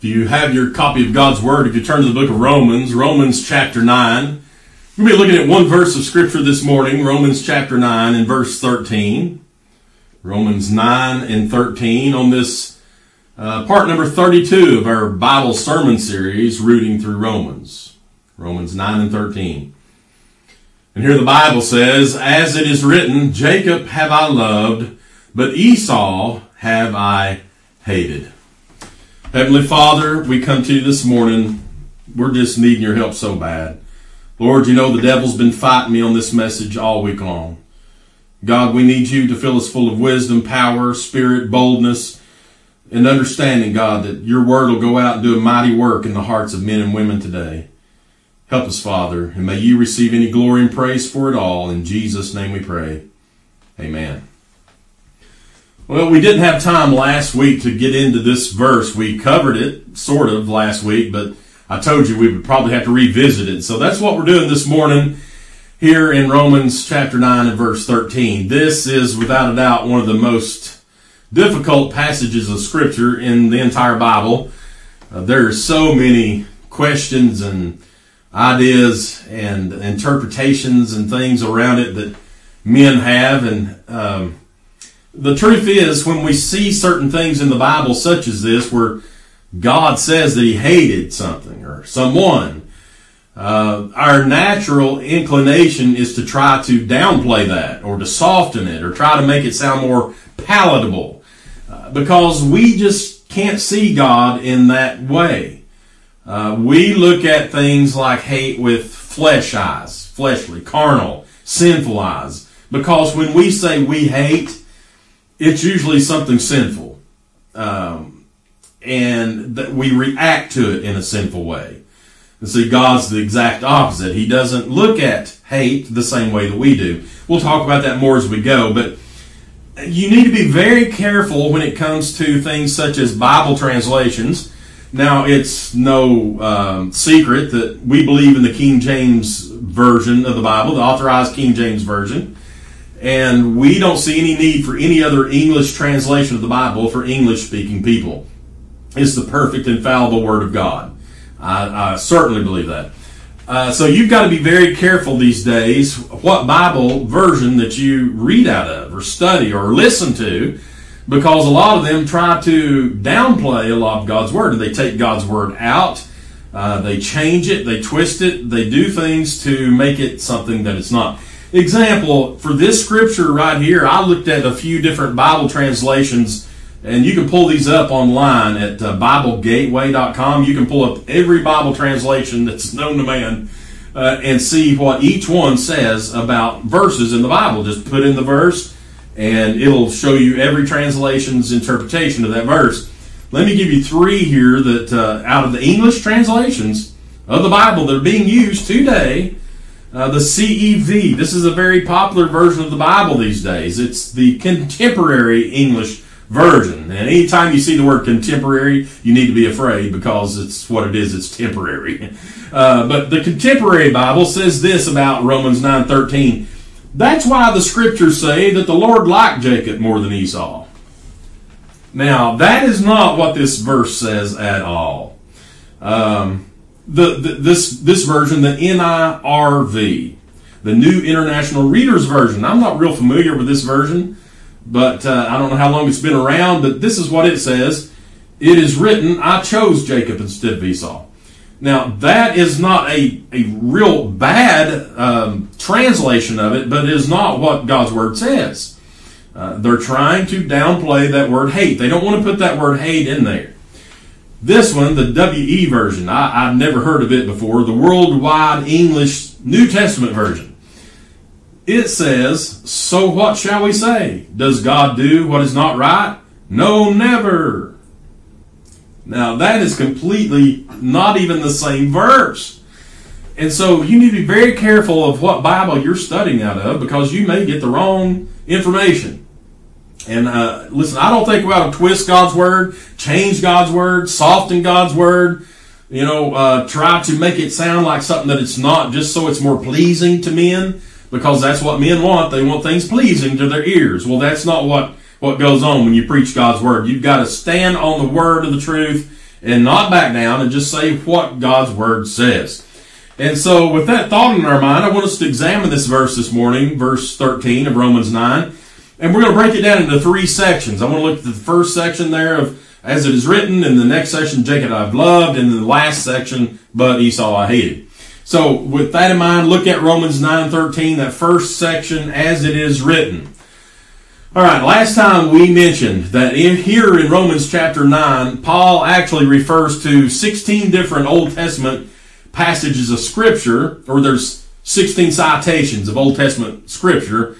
If you have your copy of God's Word, if you turn to the book of Romans, Romans chapter 9, we'll be looking at one verse of Scripture this morning, Romans chapter 9 and verse 13. Romans 9 and 13 on this uh, part number 32 of our Bible sermon series, Rooting Through Romans. Romans 9 and 13. And here the Bible says, As it is written, Jacob have I loved, but Esau have I hated. Heavenly Father, we come to you this morning. We're just needing your help so bad. Lord, you know the devil's been fighting me on this message all week long. God, we need you to fill us full of wisdom, power, spirit, boldness, and understanding, God, that your word will go out and do a mighty work in the hearts of men and women today. Help us, Father, and may you receive any glory and praise for it all. In Jesus' name we pray. Amen. Well, we didn't have time last week to get into this verse. We covered it sort of last week, but I told you we would probably have to revisit it. So that's what we're doing this morning here in Romans chapter 9 and verse 13. This is without a doubt one of the most difficult passages of scripture in the entire Bible. Uh, there are so many questions and ideas and interpretations and things around it that men have and um, the truth is, when we see certain things in the Bible, such as this, where God says that He hated something or someone, uh, our natural inclination is to try to downplay that or to soften it or try to make it sound more palatable uh, because we just can't see God in that way. Uh, we look at things like hate with flesh eyes, fleshly, carnal, sinful eyes, because when we say we hate, it's usually something sinful. Um, and that we react to it in a sinful way. And see, God's the exact opposite. He doesn't look at hate the same way that we do. We'll talk about that more as we go, but you need to be very careful when it comes to things such as Bible translations. Now, it's no um, secret that we believe in the King James Version of the Bible, the authorized King James Version. And we don't see any need for any other English translation of the Bible for English speaking people. It's the perfect, infallible Word of God. I, I certainly believe that. Uh, so you've got to be very careful these days what Bible version that you read out of, or study, or listen to, because a lot of them try to downplay a lot of God's Word. They take God's Word out, uh, they change it, they twist it, they do things to make it something that it's not. Example, for this scripture right here, I looked at a few different Bible translations, and you can pull these up online at uh, BibleGateway.com. You can pull up every Bible translation that's known to man uh, and see what each one says about verses in the Bible. Just put in the verse, and it'll show you every translation's interpretation of that verse. Let me give you three here that uh, out of the English translations of the Bible that are being used today uh, the CEV. This is a very popular version of the Bible these days. It's the contemporary English version. And anytime you see the word contemporary, you need to be afraid because it's what it is. It's temporary. Uh, but the contemporary Bible says this about Romans 9:13. That's why the scriptures say that the Lord liked Jacob more than Esau. Now, that is not what this verse says at all. Um, the, this this version, the NIRV, the New International Reader's Version. I'm not real familiar with this version, but uh, I don't know how long it's been around. But this is what it says: It is written, "I chose Jacob instead of Esau." Now that is not a a real bad um, translation of it, but it is not what God's word says. Uh, they're trying to downplay that word hate. They don't want to put that word hate in there. This one, the WE version, I, have never heard of it before, the Worldwide English New Testament version. It says, So what shall we say? Does God do what is not right? No, never. Now, that is completely not even the same verse. And so you need to be very careful of what Bible you're studying out of because you may get the wrong information. And uh, listen, I don't think we ought to twist God's word, change God's word, soften God's word. You know, uh, try to make it sound like something that it's not, just so it's more pleasing to men, because that's what men want. They want things pleasing to their ears. Well, that's not what what goes on when you preach God's word. You've got to stand on the word of the truth and not back down and just say what God's Word says. And so, with that thought in our mind, I want us to examine this verse this morning, verse 13 of Romans 9. And we're going to break it down into three sections. I want to look at the first section there of as it is written, in the next section, Jacob I've loved, and the last section, but Esau I hated. So, with that in mind, look at Romans 9:13, that first section, as it is written. All right, last time we mentioned that in, here in Romans chapter 9, Paul actually refers to 16 different Old Testament passages of Scripture, or there's 16 citations of Old Testament Scripture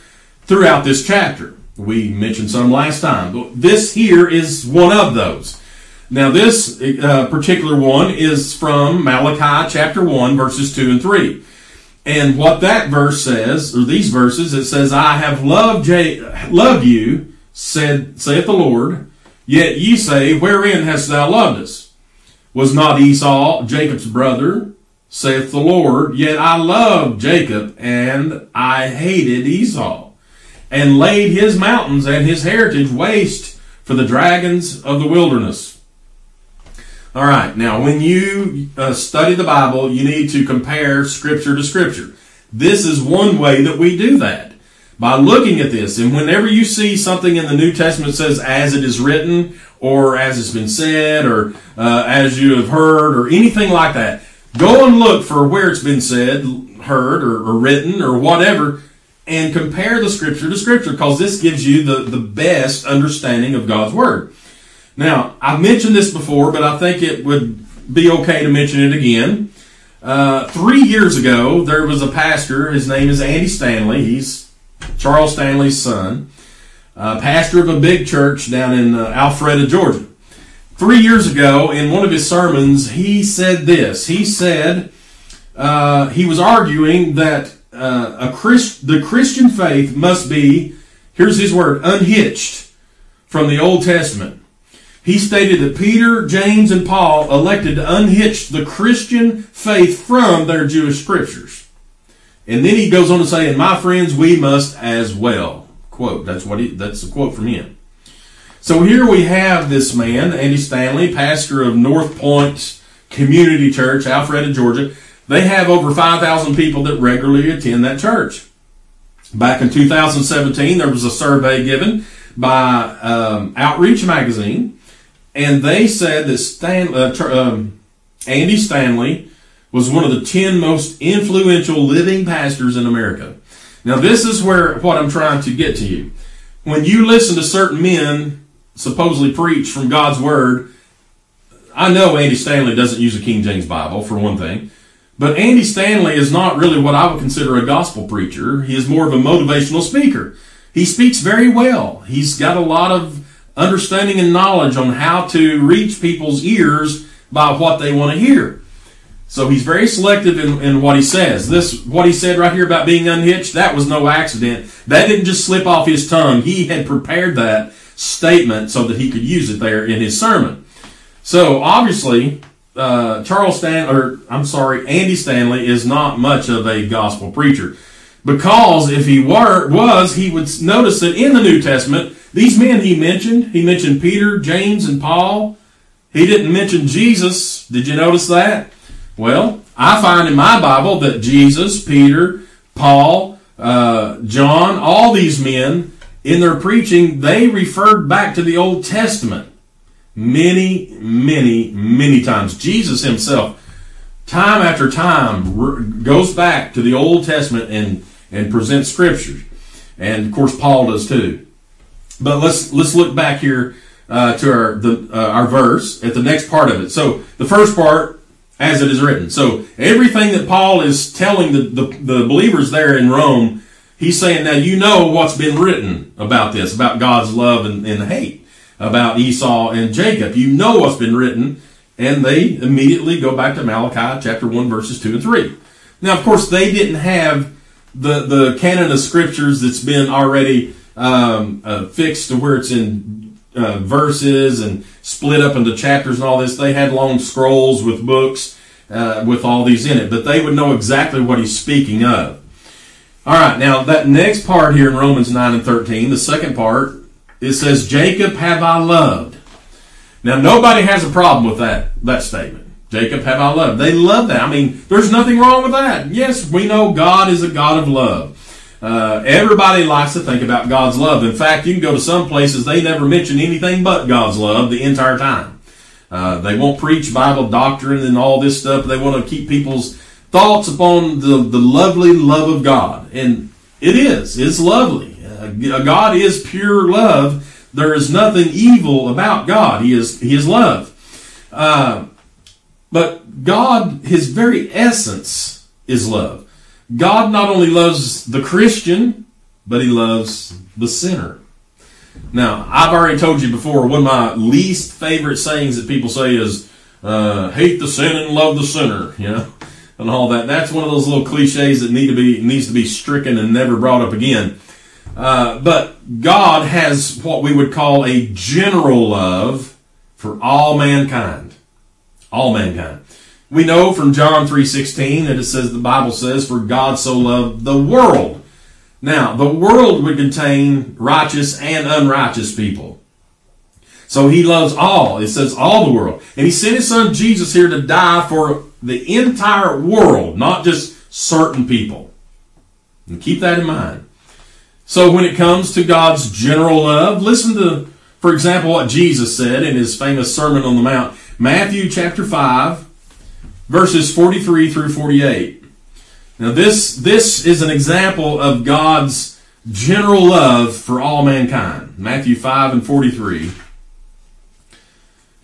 throughout this chapter. We mentioned some last time. but This here is one of those. Now, this uh, particular one is from Malachi chapter 1, verses 2 and 3. And what that verse says, or these verses, it says, I have loved, J- loved you, said, saith the Lord, yet ye say, Wherein hast thou loved us? Was not Esau Jacob's brother? saith the Lord, Yet I loved Jacob, and I hated Esau, and laid his mountains and his heritage waste for the dragons of the wilderness. All right, now when you uh, study the Bible, you need to compare Scripture to Scripture. This is one way that we do that. By looking at this, and whenever you see something in the New Testament says, as it is written, or as it's been said, or uh, as you have heard, or anything like that, Go and look for where it's been said, heard, or, or written, or whatever, and compare the scripture to scripture, because this gives you the, the best understanding of God's Word. Now, I've mentioned this before, but I think it would be okay to mention it again. Uh, three years ago, there was a pastor. His name is Andy Stanley. He's Charles Stanley's son, uh, pastor of a big church down in uh, Alpharetta, Georgia. Three years ago, in one of his sermons, he said this. He said uh, he was arguing that uh, a Christ, the Christian faith must be, here's his word, unhitched from the Old Testament. He stated that Peter, James, and Paul elected to unhitch the Christian faith from their Jewish scriptures. And then he goes on to say, and my friends, we must as well. Quote. That's what he, that's a quote from him. So here we have this man, Andy Stanley, pastor of North Point Community Church, Alpharetta, Georgia. They have over 5,000 people that regularly attend that church. Back in 2017, there was a survey given by um, Outreach Magazine, and they said that Stan, uh, um, Andy Stanley was one of the 10 most influential living pastors in America. Now, this is where what I'm trying to get to you. When you listen to certain men supposedly preach from God's Word. I know Andy Stanley doesn't use a King James Bible, for one thing. But Andy Stanley is not really what I would consider a gospel preacher. He is more of a motivational speaker. He speaks very well. He's got a lot of understanding and knowledge on how to reach people's ears by what they want to hear. So he's very selective in, in what he says. This, what he said right here about being unhitched, that was no accident. That didn't just slip off his tongue. He had prepared that statement so that he could use it there in his sermon. So obviously, uh, Charles Stan, or I'm sorry, Andy Stanley is not much of a gospel preacher. Because if he were, was, he would notice that in the New Testament, these men he mentioned, he mentioned Peter, James, and Paul. He didn't mention Jesus. Did you notice that? Well, I find in my Bible that Jesus, Peter, Paul, uh, John, all these men in their preaching, they referred back to the Old Testament many, many, many times. Jesus himself, time after time, goes back to the Old Testament and, and presents scriptures. And of course, Paul does too. But let's, let's look back here uh, to our, the, uh, our verse at the next part of it. So the first part, as it is written. So everything that Paul is telling the, the, the believers there in Rome He's saying, now you know what's been written about this, about God's love and, and hate, about Esau and Jacob. You know what's been written. And they immediately go back to Malachi chapter 1, verses 2 and 3. Now, of course, they didn't have the, the canon of scriptures that's been already um, uh, fixed to where it's in uh, verses and split up into chapters and all this. They had long scrolls with books uh, with all these in it, but they would know exactly what he's speaking of. All right, now that next part here in Romans 9 and 13, the second part, it says, Jacob have I loved. Now, nobody has a problem with that, that statement. Jacob have I loved. They love that. I mean, there's nothing wrong with that. Yes, we know God is a God of love. Uh, everybody likes to think about God's love. In fact, you can go to some places, they never mention anything but God's love the entire time. Uh, they won't preach Bible doctrine and all this stuff. They want to keep people's thoughts upon the, the lovely love of God. And it is. It's lovely. God is pure love. There is nothing evil about God. He is, he is love. Uh, but God, His very essence is love. God not only loves the Christian, but He loves the sinner. Now, I've already told you before, one of my least favorite sayings that people say is, uh, hate the sin and love the sinner, you know, and all that. That's one of those little cliches that need to be, needs to be stricken and never brought up again. Uh, but God has what we would call a general love for all mankind. All mankind. We know from John 3.16 that it says, the Bible says, for God so loved the world. Now, the world would contain righteous and unrighteous people. So he loves all. It says all the world. And he sent his son Jesus here to die for the entire world, not just certain people. And keep that in mind. So when it comes to God's general love, listen to, for example, what Jesus said in his famous Sermon on the Mount. Matthew chapter 5, verses 43 through 48. Now this, this is an example of God's general love for all mankind. Matthew 5 and 43.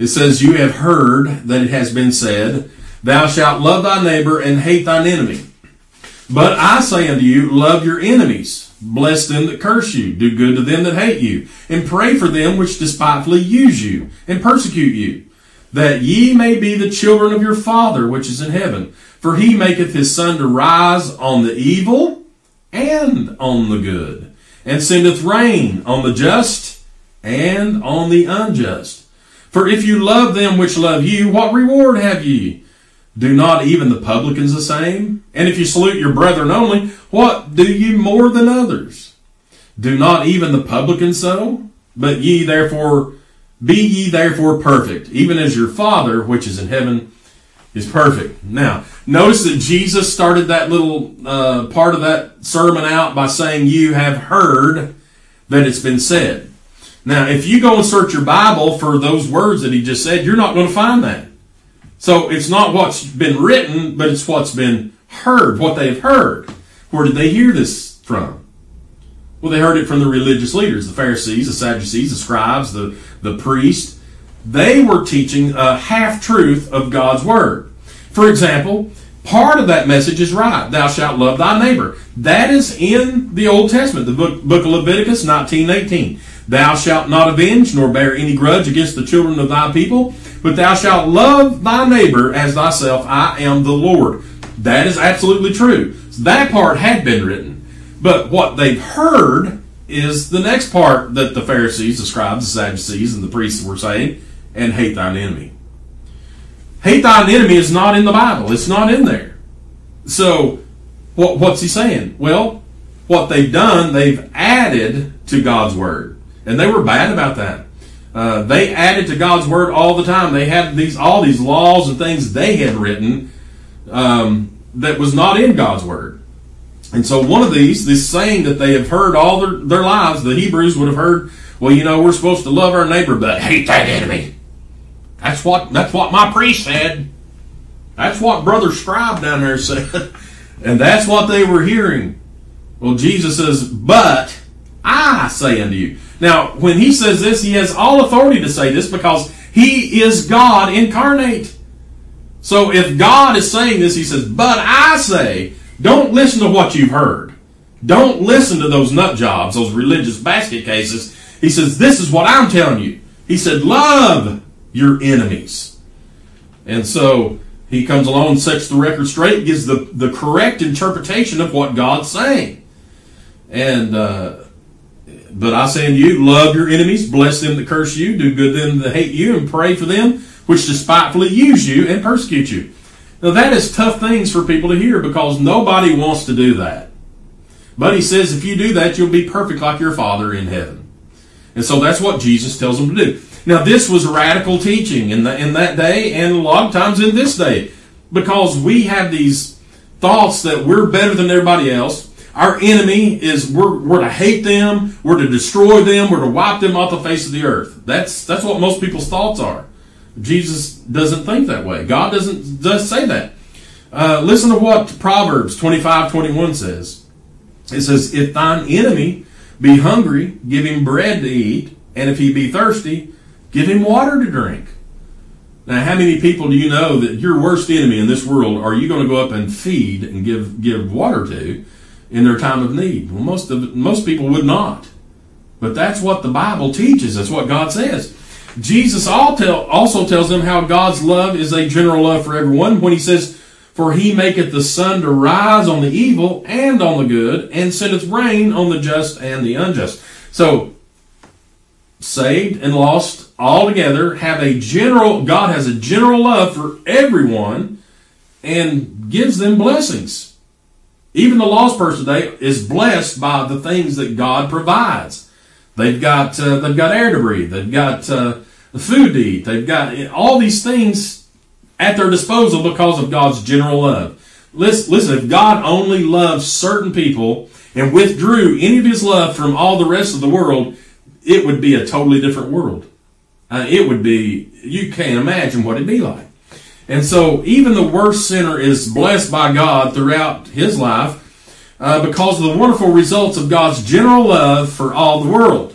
It says, You have heard that it has been said, Thou shalt love thy neighbor and hate thine enemy. But I say unto you, love your enemies, bless them that curse you, do good to them that hate you, and pray for them which despitefully use you and persecute you, that ye may be the children of your Father which is in heaven. For he maketh his sun to rise on the evil and on the good, and sendeth rain on the just and on the unjust. For if you love them which love you, what reward have ye? Do not even the publicans the same? And if you salute your brethren only, what do you more than others? Do not even the publicans so? But ye therefore, be ye therefore perfect, even as your Father which is in heaven is perfect. Now, notice that Jesus started that little uh, part of that sermon out by saying, You have heard that it's been said. Now, if you go and search your Bible for those words that he just said, you're not going to find that. So it's not what's been written, but it's what's been heard, what they've heard. Where did they hear this from? Well, they heard it from the religious leaders, the Pharisees, the Sadducees, the scribes, the, the priests. They were teaching a half truth of God's word. For example, part of that message is right. Thou shalt love thy neighbor. That is in the Old Testament, the book, book of Leviticus 19:18. Thou shalt not avenge nor bear any grudge against the children of thy people, but thou shalt love thy neighbor as thyself. I am the Lord. That is absolutely true. So That part had been written. But what they've heard is the next part that the Pharisees, the scribes, the Sadducees, and the priests were saying, and hate thine enemy. Hate thine enemy is not in the Bible. It's not in there. So, what, what's he saying? Well, what they've done, they've added to God's word. And they were bad about that. Uh, they added to God's word all the time. They had these all these laws and things they had written um, that was not in God's word. And so one of these, this saying that they have heard all their, their lives, the Hebrews would have heard, well, you know, we're supposed to love our neighbor, but hate that enemy. That's what that's what my priest said. That's what Brother Scribe down there said. and that's what they were hearing. Well, Jesus says, But I say unto you. Now, when he says this, he has all authority to say this because he is God incarnate. So if God is saying this, he says, But I say, don't listen to what you've heard. Don't listen to those nut jobs, those religious basket cases. He says, This is what I'm telling you. He said, Love your enemies. And so he comes along, sets the record straight, gives the, the correct interpretation of what God's saying. And, uh, but I say unto you, love your enemies, bless them that curse you, do good to them that hate you, and pray for them which despitefully use you and persecute you. Now that is tough things for people to hear because nobody wants to do that. But he says if you do that, you'll be perfect like your Father in heaven. And so that's what Jesus tells them to do. Now, this was radical teaching in, the, in that day and a lot of times in this day because we have these thoughts that we're better than everybody else. Our enemy is we're, we're to hate them, we're to destroy them, we're to wipe them off the face of the earth. That's that's what most people's thoughts are. Jesus doesn't think that way. God doesn't does say that. Uh, listen to what Proverbs 25, 21 says. It says, If thine enemy be hungry, give him bread to eat, and if he be thirsty, give him water to drink. Now, how many people do you know that your worst enemy in this world are you going to go up and feed and give give water to in their time of need? Well, most of most people would not. But that's what the Bible teaches. That's what God says. Jesus also tells them how God's love is a general love for everyone when he says, For he maketh the sun to rise on the evil and on the good, and sendeth rain on the just and the unjust. So, saved and lost all together have a general, God has a general love for everyone and gives them blessings. Even the lost person today is blessed by the things that God provides. They've got uh, they've got air to breathe. They've got uh, food to eat. They've got all these things at their disposal because of God's general love. Listen, listen, if God only loved certain people and withdrew any of His love from all the rest of the world, it would be a totally different world. Uh, it would be you can't imagine what it'd be like. And so, even the worst sinner is blessed by God throughout his life uh, because of the wonderful results of God's general love for all the world.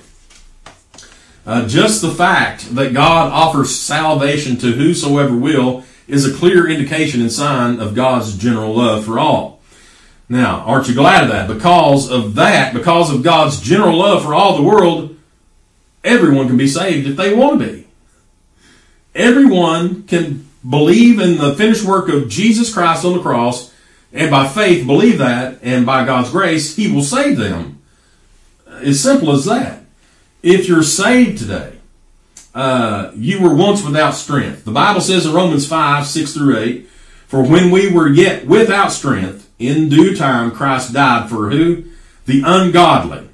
Uh, just the fact that God offers salvation to whosoever will is a clear indication and sign of God's general love for all. Now, aren't you glad of that? Because of that, because of God's general love for all the world, everyone can be saved if they want to be. Everyone can believe in the finished work of Jesus Christ on the cross and by faith believe that, and by God's grace, He will save them. As simple as that. If you're saved today, uh, you were once without strength. The Bible says in Romans 5, 6 through 8, For when we were yet without strength, in due time Christ died for who? The ungodly.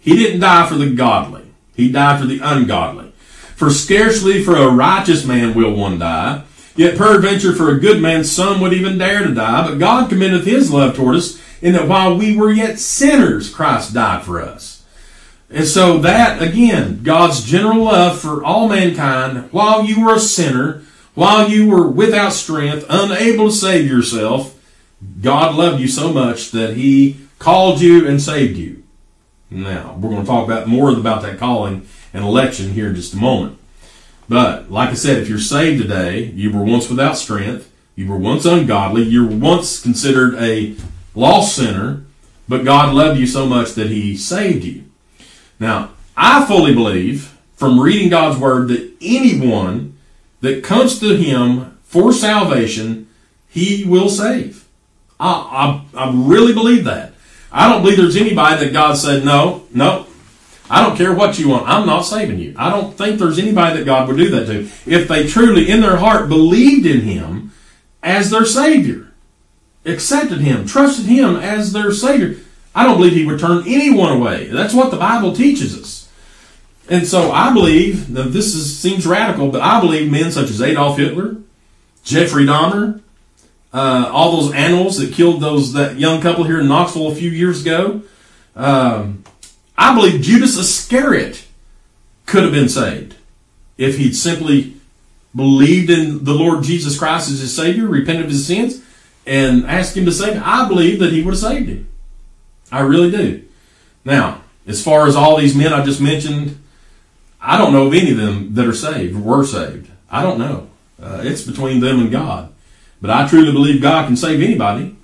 He didn't die for the godly. He died for the ungodly. For scarcely for a righteous man will one die, Yet peradventure for a good man some would even dare to die, but God commendeth his love toward us, in that while we were yet sinners, Christ died for us. And so that, again, God's general love for all mankind, while you were a sinner, while you were without strength, unable to save yourself, God loved you so much that He called you and saved you. Now, we're going to talk about more about that calling and election here in just a moment. But like I said, if you're saved today, you were once without strength, you were once ungodly, you were once considered a lost sinner, but God loved you so much that He saved you. Now, I fully believe from reading God's Word that anyone that comes to Him for salvation, He will save. I, I, I really believe that. I don't believe there's anybody that God said, no, no, I don't care what you want. I'm not saving you. I don't think there's anybody that God would do that to if they truly in their heart believed in Him as their Savior, accepted Him, trusted Him as their Savior. I don't believe He would turn anyone away. That's what the Bible teaches us. And so I believe, that this is, seems radical, but I believe men such as Adolf Hitler, Jeffrey Dahmer, uh, all those animals that killed those that young couple here in Knoxville a few years ago, um, I believe Judas Iscariot could have been saved if he'd simply believed in the Lord Jesus Christ as his Savior, repented of his sins, and asked him to save him. I believe that he would have saved him. I really do. Now, as far as all these men I just mentioned, I don't know of any of them that are saved, or were saved. I don't know. Uh, it's between them and God. But I truly believe God can save anybody.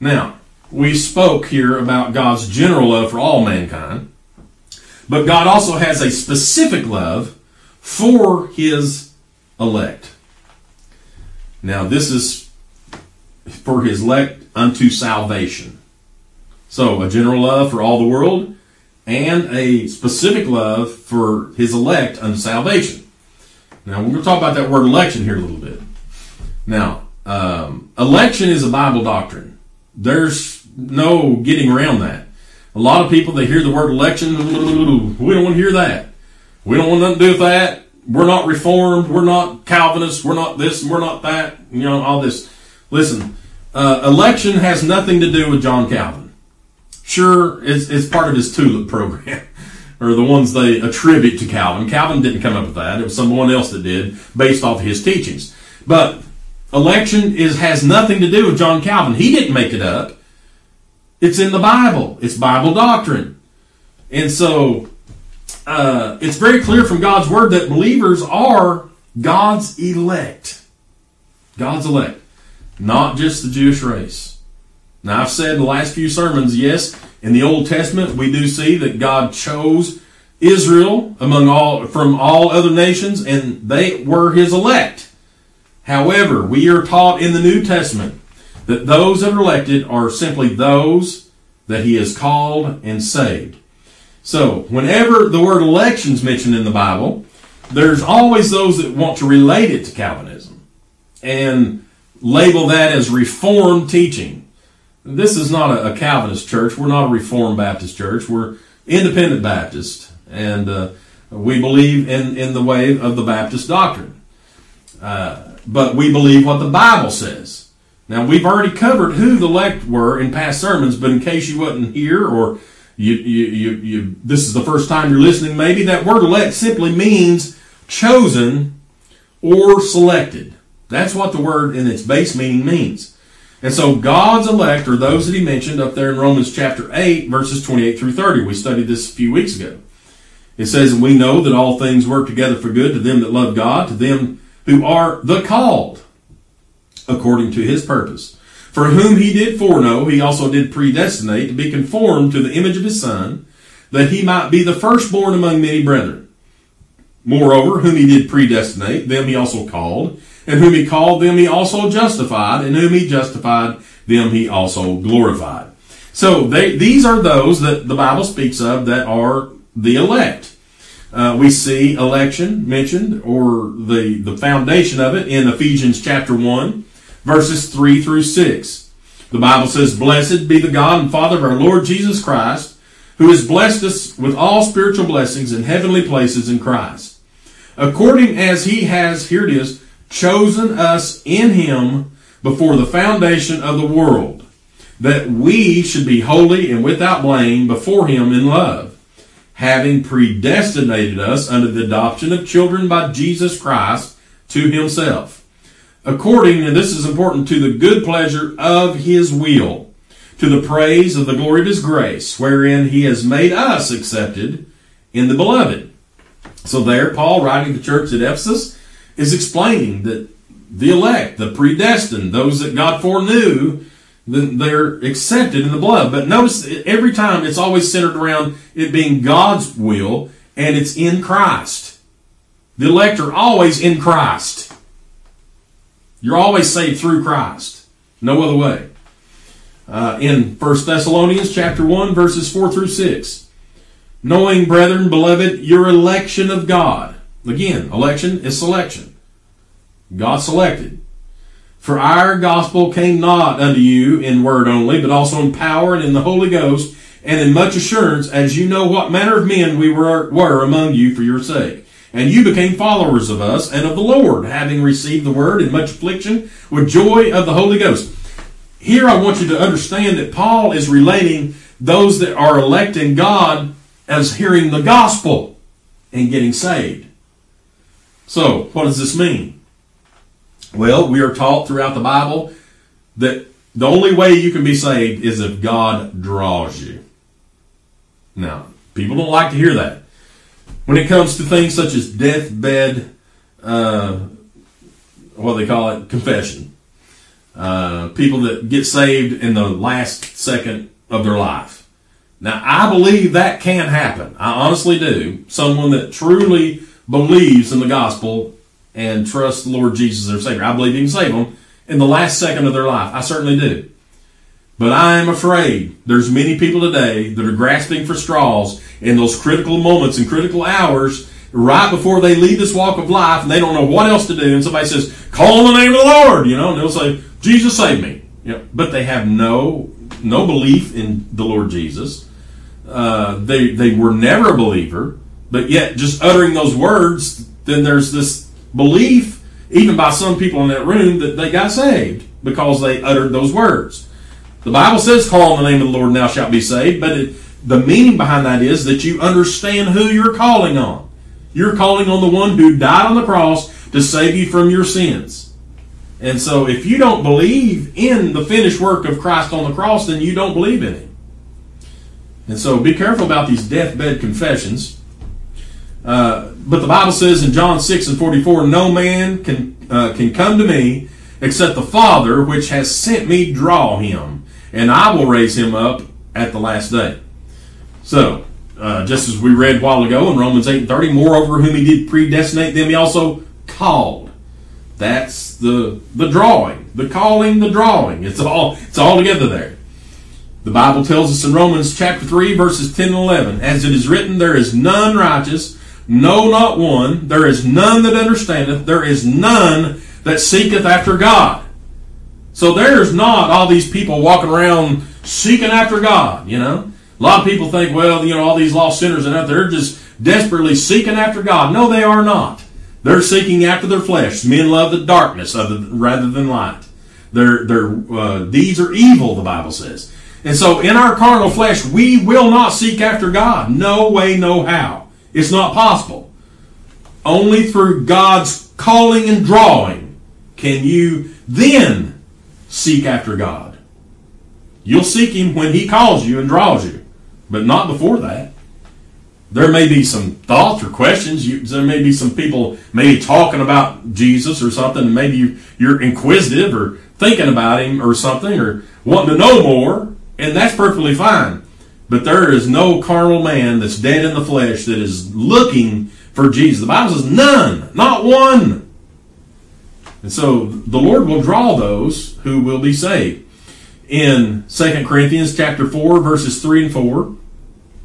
Now, we spoke here about God's general love for all mankind, but God also has a specific love for his elect. Now, this is for his elect unto salvation. So, a general love for all the world and a specific love for his elect unto salvation. Now, we're going to talk about that word election here a little bit. Now, um, election is a Bible doctrine. There's no getting around that. A lot of people, they hear the word election, we don't want to hear that. We don't want nothing to do with that. we're not reformed, we're not Calvinists, we're not this, we're not that, you know, all this. Listen, uh, election has nothing to do with John Calvin. Sure, it's, it's part of his tulip program, or the ones they attribute to Calvin. Calvin didn't come up with that; it was someone else that did, based off his teachings. But election is has nothing to do with John Calvin. He didn't make it up. It's in the Bible. It's Bible doctrine, and so uh, it's very clear from God's word that believers are God's elect. God's elect, not just the Jewish race. Now, I've said in the last few sermons, yes, in the Old Testament, we do see that God chose Israel among all, from all other nations, and they were his elect. However, we are taught in the New Testament that those that are elected are simply those that he has called and saved. So, whenever the word election is mentioned in the Bible, there's always those that want to relate it to Calvinism and label that as Reformed teaching. This is not a, Calvinist church. We're not a Reformed Baptist church. We're independent Baptist, and uh, we believe in, in the way of the Baptist doctrine. Uh, but we believe what the Bible says. Now, we've already covered who the elect were in past sermons, but in case you wasn't here or you, you, you, you, this is the first time you're listening, maybe that word elect simply means chosen or selected. That's what the word in its base meaning means. And so God's elect are those that he mentioned up there in Romans chapter 8, verses 28 through 30. We studied this a few weeks ago. It says, we know that all things work together for good to them that love God, to them who are the called, according to his purpose. For whom he did foreknow, he also did predestinate to be conformed to the image of his Son, that he might be the firstborn among many brethren. Moreover, whom he did predestinate, them he also called, and whom he called, them he also justified, and whom he justified, them he also glorified. So they, these are those that the Bible speaks of that are the elect. Uh, we see election mentioned, or the, the foundation of it, in Ephesians chapter 1 verses 3 through 6. The Bible says, Blessed be the God and Father of our Lord Jesus Christ, who has blessed us with all spiritual blessings in heavenly places in Christ, according as he has, here it is, chosen us in him before the foundation of the world, that we should be holy and without blame before him in love, having predestinated us under the adoption of children by Jesus Christ to himself according, and this is important, to the good pleasure of his will, to the praise of the glory of his grace, wherein he has made us accepted in the beloved. So there, Paul, writing to the church at Ephesus, is explaining that the elect, the predestined, those that God foreknew, they're accepted in the blood. But notice every time it's always centered around it being God's will and it's in Christ. The elect are always in Christ. You're always saved through Christ. No other way. Uh, in 1 Thessalonians chapter 1, verses 4 through 6. Knowing, brethren, beloved, your election of God. Again, election is selection. God selected. For our gospel came not unto you in word only, but also in power and in the Holy Ghost, and in much assurance, as you know what manner of men we were, were among you for your sake. And you became followers of us and of the Lord, having received the word in much affliction with joy of the Holy Ghost. Here I want you to understand that Paul is relating those that are electing God as hearing the gospel and getting saved. So, what does this mean? Well, we are taught throughout the Bible that the only way you can be saved is if God draws you. Now, people don't like to hear that. When it comes to things such as deathbed, uh, what they call it, confession, uh, people that get saved in the last second of their life. Now, I believe that can happen. I honestly do. Someone that truly believes in the gospel and trusts the Lord Jesus as their Savior. I believe He can save them in the last second of their life. I certainly do. But I am afraid there's many people today that are grasping for straws in those critical moments and critical hours right before they leave this walk of life and they don't know what else to do. And somebody says, call on the name of the Lord, you know, and they'll say, Jesus save me. You know, but they have no, no belief in the Lord Jesus. Uh, they, they were never a believer, but yet just uttering those words, then there's this belief, even by some people in that room, that they got saved because they uttered those words. The Bible says, call on the name of the Lord and thou shalt be saved, but it, the meaning behind that is that you understand who you're calling on. You're calling on the one who died on the cross to save you from your sins. And so if you don't believe in the finished work of Christ on the cross, then you don't believe in Him. And so be careful about these deathbed confessions. Uh, but the Bible says in John 6 and 44, no man can, uh, can come to me except the Father which has sent me draw him, and I will raise him up at the last day. So, uh, just as we read a while ago in Romans 8 and 30, moreover, whom he did predestinate, them he also called. That's the the drawing, the calling, the drawing. It's all it's all together there. The Bible tells us in Romans chapter 3, verses 10 and 11, as it is written, there is none righteous, no, not one. There is none that understandeth. There is none that seeketh after God. So there's not all these people walking around seeking after God, you know. A lot of people think, well, you know, all these lost sinners and that they're just desperately seeking after God. No, they are not. They're seeking after their flesh. Men love the darkness rather than light. Their their uh, deeds are evil, the Bible says. And so, in our carnal flesh, we will not seek after God. No way, no how. It's not possible. Only through God's calling and drawing can you then seek after God. You'll seek Him when He calls you and draws you, but not before that. There may be some thoughts or questions. You, there may be some people maybe talking about Jesus or something. Maybe you, you're inquisitive or thinking about Him or something or wanting to know more, and that's perfectly fine. But there is no carnal man that's dead in the flesh that is looking for Jesus. The Bible says none, not one. And so the Lord will draw those who will be saved. In 2 Corinthians chapter 4, verses 3 and 4,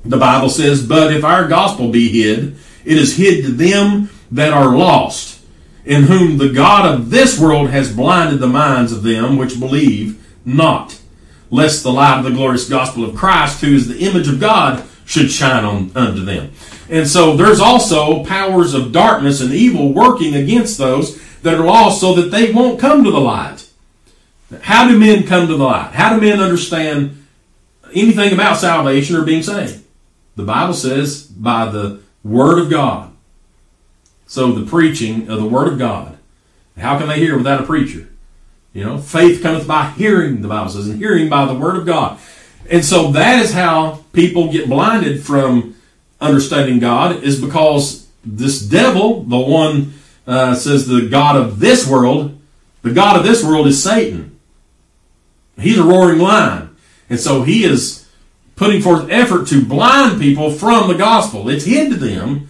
the Bible says, But if our gospel be hid, it is hid to them that are lost, in whom the God of this world has blinded the minds of them which believe not lest the light of the glorious gospel of Christ, who is the image of God, should shine on unto them. And so there's also powers of darkness and evil working against those that are lost so that they won't come to the light. How do men come to the light? How do men understand anything about salvation or being saved? The Bible says by the Word of God. So the preaching of the Word of God. How can they hear without a preacher? You know, faith cometh by hearing, the Bible says, and hearing by the word of God. And so that is how people get blinded from understanding God, is because this devil, the one uh, says the God of this world, the God of this world is Satan. He's a roaring lion. And so he is putting forth effort to blind people from the gospel. It's hid to them,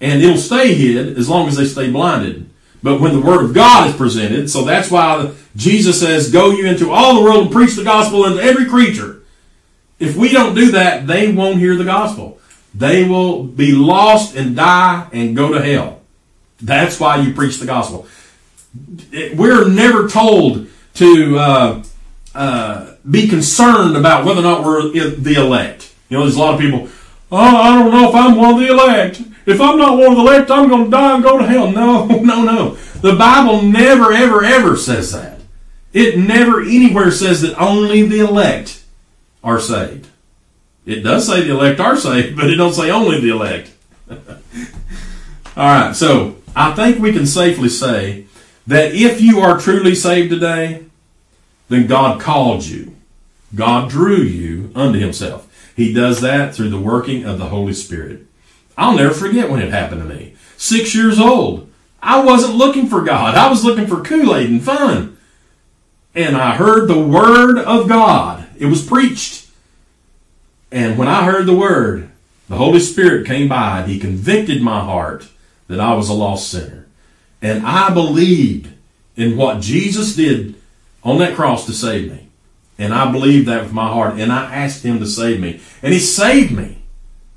and it'll stay hid as long as they stay blinded. But when the word of God is presented, so that's why Jesus says, Go you into all the world and preach the gospel unto every creature. If we don't do that, they won't hear the gospel. They will be lost and die and go to hell. That's why you preach the gospel. We're never told to uh, uh, be concerned about whether or not we're the elect. You know, there's a lot of people, oh, I don't know if I'm one of the elect. If I'm not one of the elect, I'm going to die and go to hell. No, no, no. The Bible never, ever, ever says that. It never anywhere says that only the elect are saved. It does say the elect are saved, but it don't say only the elect. All right, so I think we can safely say that if you are truly saved today, then God called you. God drew you unto himself. He does that through the working of the Holy Spirit. I'll never forget when it happened to me. Six years old. I wasn't looking for God. I was looking for Kool-Aid and fun. And I heard the word of God. It was preached. And when I heard the word, the Holy Spirit came by and He convicted my heart that I was a lost sinner. And I believed in what Jesus did on that cross to save me. And I believed that with my heart. And I asked Him to save me. And He saved me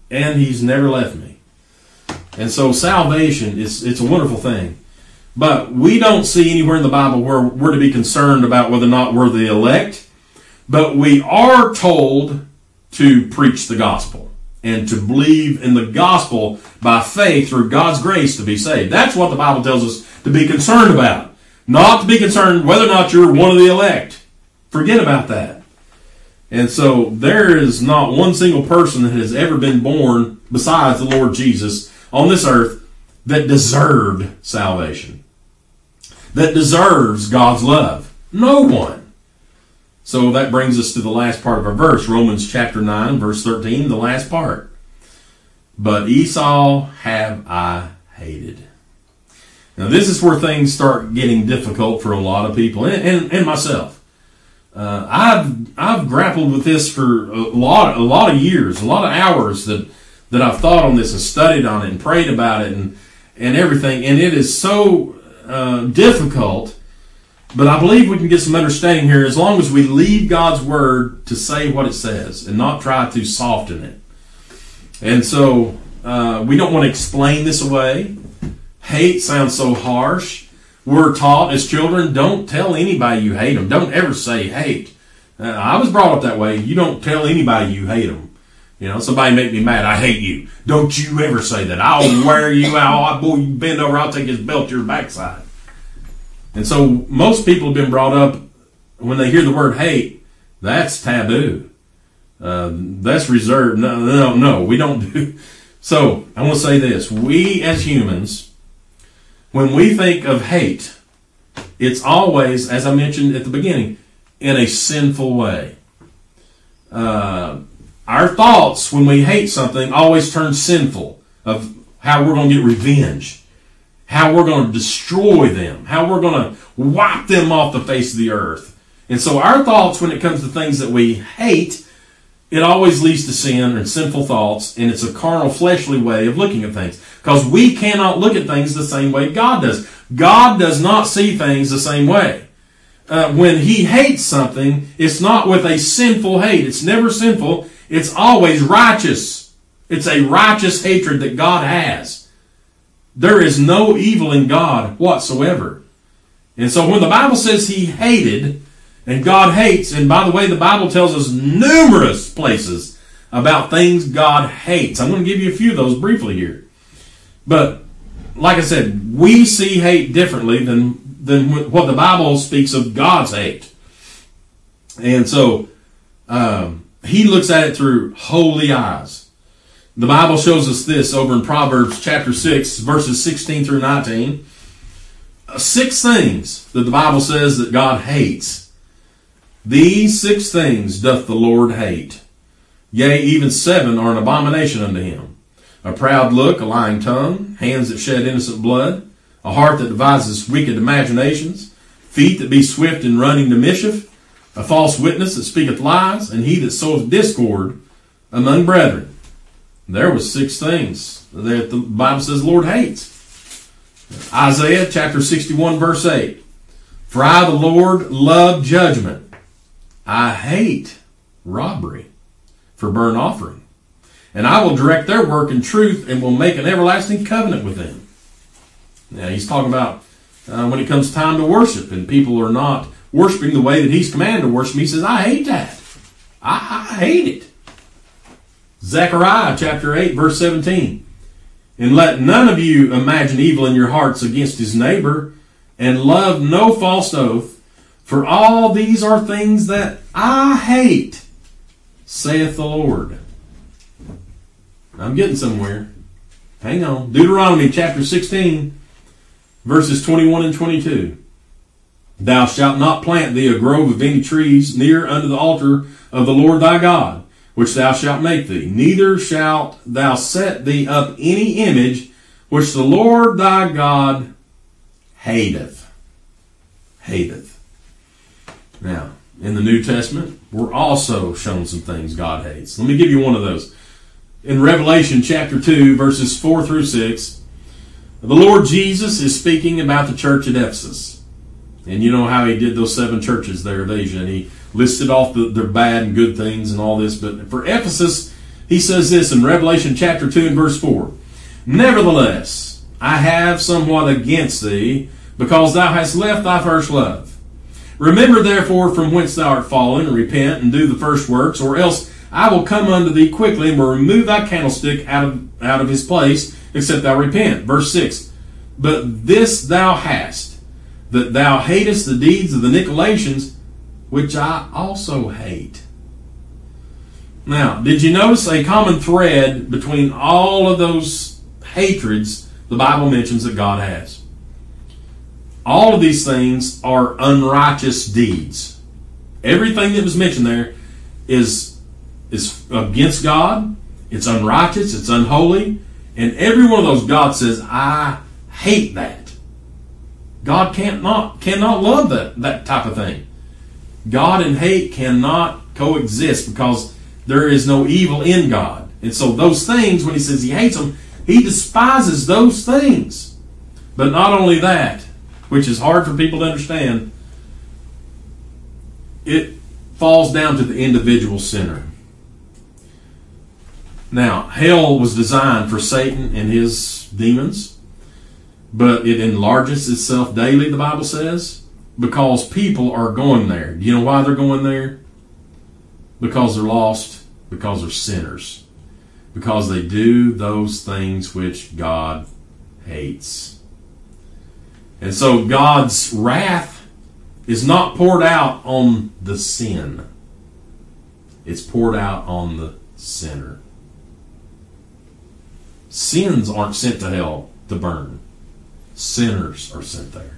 and he's never left me. And so salvation is it's a wonderful thing. But we don't see anywhere in the Bible where we're to be concerned about whether or not we're the elect. But we are told to preach the gospel. And to believe in the gospel by faith through God's grace to be saved. That's what the Bible tells us to be concerned about. Not to be concerned whether or not you're one of the elect. Forget about that. And so there is not one single person that has ever been born besides the Lord Jesus on this earth that deserved salvation. That deserves God's love. No one. So that brings us to the last part of our verse, Romans chapter 9, verse 13, the last part. But Esau have I hated. Now this is where things start getting difficult for a lot of people and, and, and myself. Uh, I've I've grappled with this for a lot a lot of years, a lot of hours that that I've thought on this and studied on it and prayed about it and and everything, and it is so uh, difficult but I believe we can get some understanding here as long as we leave God's word to say what it says and not try to soften it. And so uh, we don't want to explain this away. Hate sounds so harsh. We're taught as children don't tell anybody you hate them. Don't ever say hate. Uh, I was brought up that way. You don't tell anybody you hate them. You know, somebody make me mad. I hate you. Don't you ever say that. I'll wear you out. Boy, you bend over. I'll take his belt to your backside. And so most people have been brought up when they hear the word hate, that's taboo. Uh, that's reserved. No, no, no, we don't do. So I want to say this: we as humans, when we think of hate, it's always, as I mentioned at the beginning, in a sinful way. Uh, our thoughts when we hate something always turn sinful of how we're going to get revenge how we're going to destroy them, how we're going to wipe them off the face of the earth. And so our thoughts when it comes to things that we hate, it always leads to sin and sinful thoughts, and it's a carnal, fleshly way of looking at things. Because we cannot look at things the same way God does. God does not see things the same way. Uh, when He hates something, it's not with a sinful hate. It's never sinful. It's always righteous. It's a righteous hatred that God has. There is no evil in God whatsoever. And so when the Bible says he hated, and God hates, and by the way, the Bible tells us numerous places about things God hates. I'm going to give you a few of those briefly here. But like I said, we see hate differently than than what the Bible speaks of God's hate. And so um, he looks at it through holy eyes. The Bible shows us this over in Proverbs chapter 6, verses 16 through 19. Uh, six things that the Bible says that God hates. These six things doth the Lord hate. Yea, even seven are an abomination unto him. A proud look, a lying tongue, hands that shed innocent blood, a heart that devises wicked imaginations, feet that be swift in running to mischief, a false witness that speaketh lies, and he that soweth discord among brethren. There was six things that the Bible says the Lord hates. Isaiah chapter 61 verse 8. For I, the Lord, love judgment. I hate robbery for burnt offering. And I will direct their work in truth and will make an everlasting covenant with them. Now he's talking about uh, when it comes time to worship and people are not worshiping the way that he's commanded to worship. He says, I hate that. I, I hate it. Zechariah chapter 8, verse 17. And let none of you imagine evil in your hearts against his neighbor, and love no false oath, for all these are things that I hate, saith the Lord. I'm getting somewhere. Hang on. Deuteronomy chapter 16, verses 21 and 22. Thou shalt not plant thee a grove of any trees near unto the altar of the Lord thy God which thou shalt make thee. Neither shalt thou set thee up any image which the Lord thy God hateth. Hateth. Now, in the New Testament, we're also shown some things God hates. Let me give you one of those. In Revelation chapter 2, verses 4 through 6, the Lord Jesus is speaking about the church at Ephesus. And you know how he did those seven churches there at Asia. And he listed off the, their bad and good things and all this. But for Ephesus, he says this in Revelation chapter 2 and verse 4. Nevertheless, I have somewhat against thee, because thou hast left thy first love. Remember therefore from whence thou art fallen, and repent, and do the first works, or else I will come unto thee quickly and will remove thy candlestick out of, out of his place, except thou repent. Verse 6. But this thou hast, that thou hatest the deeds of the Nicolaitans, which I also hate. Now, did you notice a common thread between all of those hatreds the Bible mentions that God has? All of these things are unrighteous deeds. Everything that was mentioned there is, is against God, it's unrighteous, it's unholy, and every one of those God says, I hate that. God can't not cannot love that, that type of thing. God and hate cannot coexist because there is no evil in God. And so those things, when he says he hates them, he despises those things. But not only that, which is hard for people to understand, it falls down to the individual sinner. Now, hell was designed for Satan and his demons, but it enlarges itself daily, the Bible says, because people are going there. Do you know why they're going there? Because they're lost, because they're sinners, because they do those things which God hates. And so God's wrath is not poured out on the sin, it's poured out on the sinner. Sins aren't sent to hell to burn. Sinners are sent there.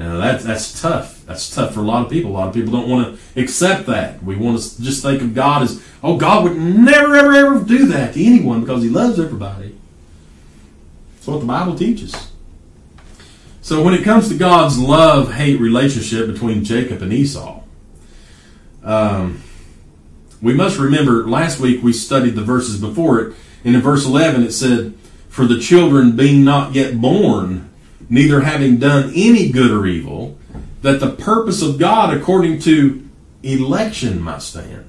Now that's that's tough. That's tough for a lot of people. A lot of people don't want to accept that. We want to just think of God as, oh, God would never, ever, ever do that to anyone because He loves everybody. That's what the Bible teaches. So when it comes to God's love-hate relationship between Jacob and Esau, um, we must remember. Last week we studied the verses before it, and in verse eleven it said, "For the children being not yet born." Neither having done any good or evil, that the purpose of God according to election might stand.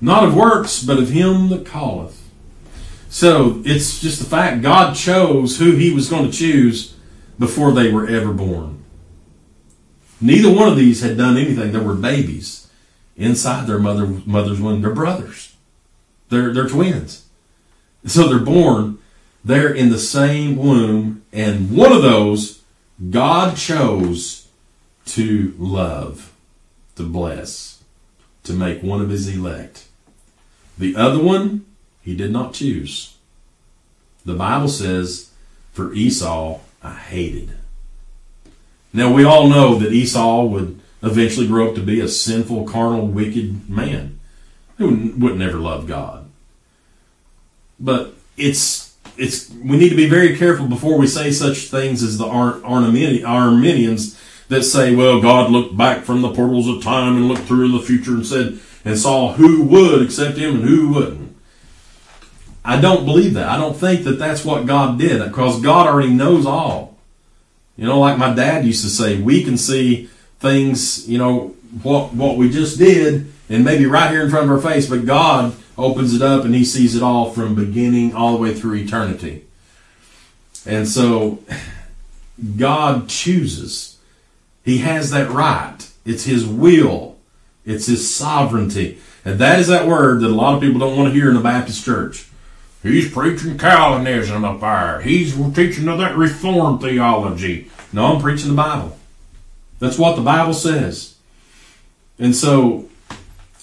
Not of works, but of him that calleth. So it's just the fact God chose who he was going to choose before they were ever born. Neither one of these had done anything. They were babies inside their mother, mother's womb. They're brothers. They're, they're twins. So they're born they're in the same womb, and one of those God chose to love, to bless, to make one of his elect. The other one, he did not choose. The Bible says, for Esau, I hated. Now, we all know that Esau would eventually grow up to be a sinful, carnal, wicked man who would never love God. But it's it's we need to be very careful before we say such things as the Arminians that say, well, God looked back from the portals of time and looked through the future and said and saw who would accept Him and who wouldn't. I don't believe that. I don't think that that's what God did because God already knows all. You know, like my dad used to say, we can see things, you know, what what we just did and maybe right here in front of our face, but God opens it up and he sees it all from beginning all the way through eternity. And so God chooses. He has that right. It's his will. It's his sovereignty. And that is that word that a lot of people don't want to hear in the Baptist church. He's preaching Calvinism up there. He's teaching that Reformed theology. No, I'm preaching the Bible. That's what the Bible says. And so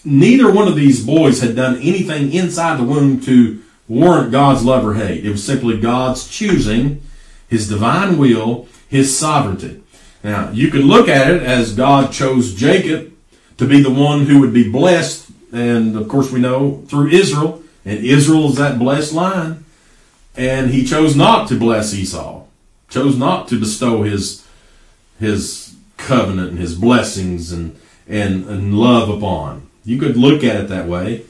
neither one of these boys had done anything inside the womb to warrant God's love or hate. It was simply God's choosing, His divine will, His sovereignty. Now, you can look at it as God chose Jacob to be the one who would be blessed, and of course we know through Israel, and Israel is that blessed line, and he chose not to bless Esau, chose not to bestow his his covenant and his blessings and and, and love upon. You could look at it that way.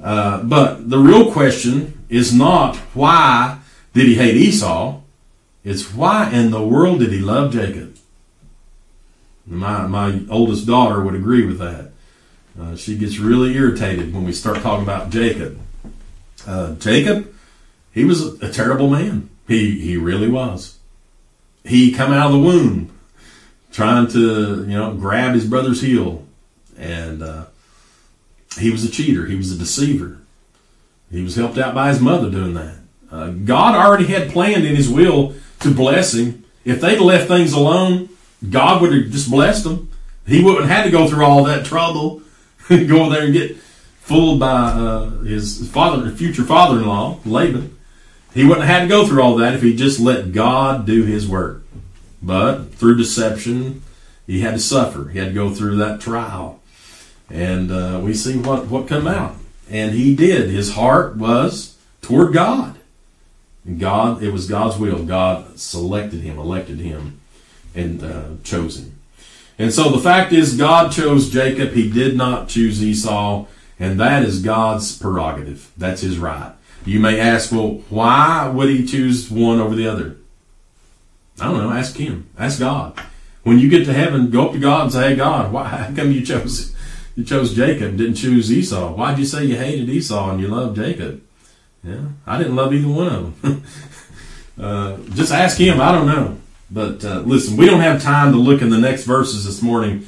Uh, but the real question is not why did he hate Esau? It's why in the world did he love Jacob? My, my oldest daughter would agree with that. Uh, she gets really irritated when we start talking about Jacob. Uh, Jacob, he was a, terrible man. He, he really was. He come out of the womb trying to, you know, grab his brother's heel and, uh, he was a cheater. He was a deceiver. He was helped out by his mother doing that. Uh, God already had planned in his will to bless him. If they'd left things alone, God would have just blessed them. He wouldn't have had to go through all that trouble, go there and get fooled by uh, his father, future father-in-law, Laban. He wouldn't have had to go through all that if he just let God do his work. But through deception, he had to suffer. He had to go through that trial. And uh, we see what, what come out. And he did. His heart was toward God. And God, it was God's will. God selected him, elected him, and uh, chose him. And so the fact is, God chose Jacob. He did not choose Esau. And that is God's prerogative. That's his right. You may ask, well, why would he choose one over the other? I don't know. Ask him. Ask God. When you get to heaven, go up to God and say, Hey, God, why, how come you chose you chose Jacob, didn't choose Esau? Why'd you say you hated Esau and you loved Jacob? Yeah, I didn't love either one of them. uh, just ask him. I don't know. But uh, listen, we don't have time to look in the next verses this morning.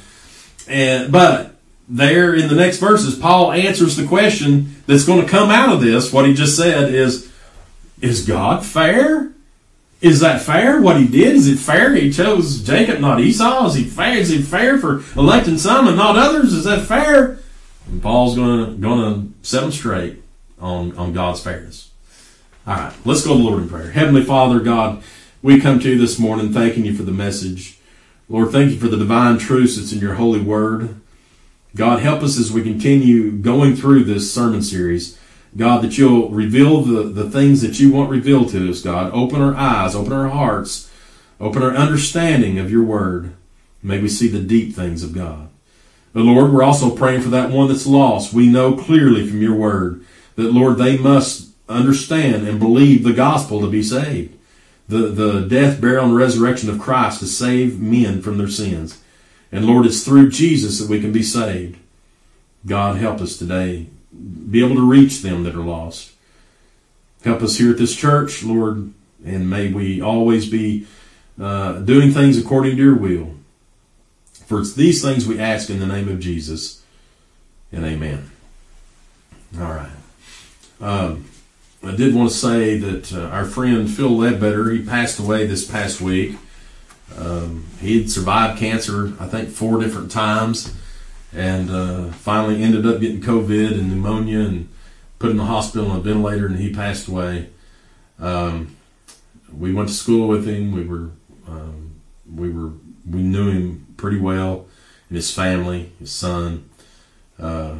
And but there in the next verses, Paul answers the question that's going to come out of this. What he just said is, is God fair? Is that fair? What he did? Is it fair? He chose Jacob, not Esau. Is he fair? Is it fair for electing some and not others? Is that fair? And Paul's going to set them straight on on God's fairness. All right, let's go to the Lord in prayer. Heavenly Father, God, we come to you this morning thanking you for the message. Lord, thank you for the divine truths that's in your holy word. God, help us as we continue going through this sermon series. God, that you'll reveal the, the things that you want revealed to us, God. Open our eyes, open our hearts, open our understanding of your word. May we see the deep things of God. But Lord, we're also praying for that one that's lost. We know clearly from your word that, Lord, they must understand and believe the gospel to be saved. The, the death, burial, and resurrection of Christ to save men from their sins. And Lord, it's through Jesus that we can be saved. God, help us today be able to reach them that are lost. Help us here at this church, Lord, and may we always be uh, doing things according to your will. For it's these things we ask in the name of Jesus, and amen. All right. Um, I did want to say that uh, our friend Phil Ledbetter, he passed away this past week. Um, he had survived cancer, I think, four different times and uh, finally ended up getting COVID and pneumonia and put in the hospital on a ventilator, and he passed away. Um, we went to school with him. We were um, we were we knew him pretty well, and his family, his son. Uh,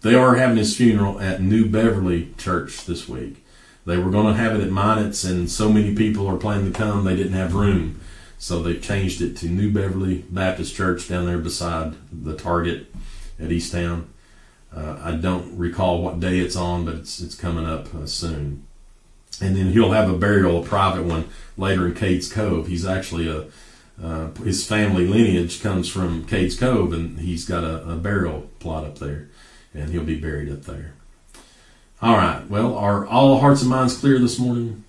they are having his funeral at New Beverly Church this week. They were going to have it at Mynatt's, and so many people are planning to come, they didn't have room. So they changed it to New Beverly Baptist Church down there beside the Target at East Towne. Uh, I don't recall what day it's on, but it's it's coming up uh, soon. And then he'll have a burial, a private one, later in Cades Cove. He's actually a uh, his family lineage comes from Cades Cove, and he's got a, a burial plot up there, and he'll be buried up there. All right. Well, are all hearts and minds clear this morning?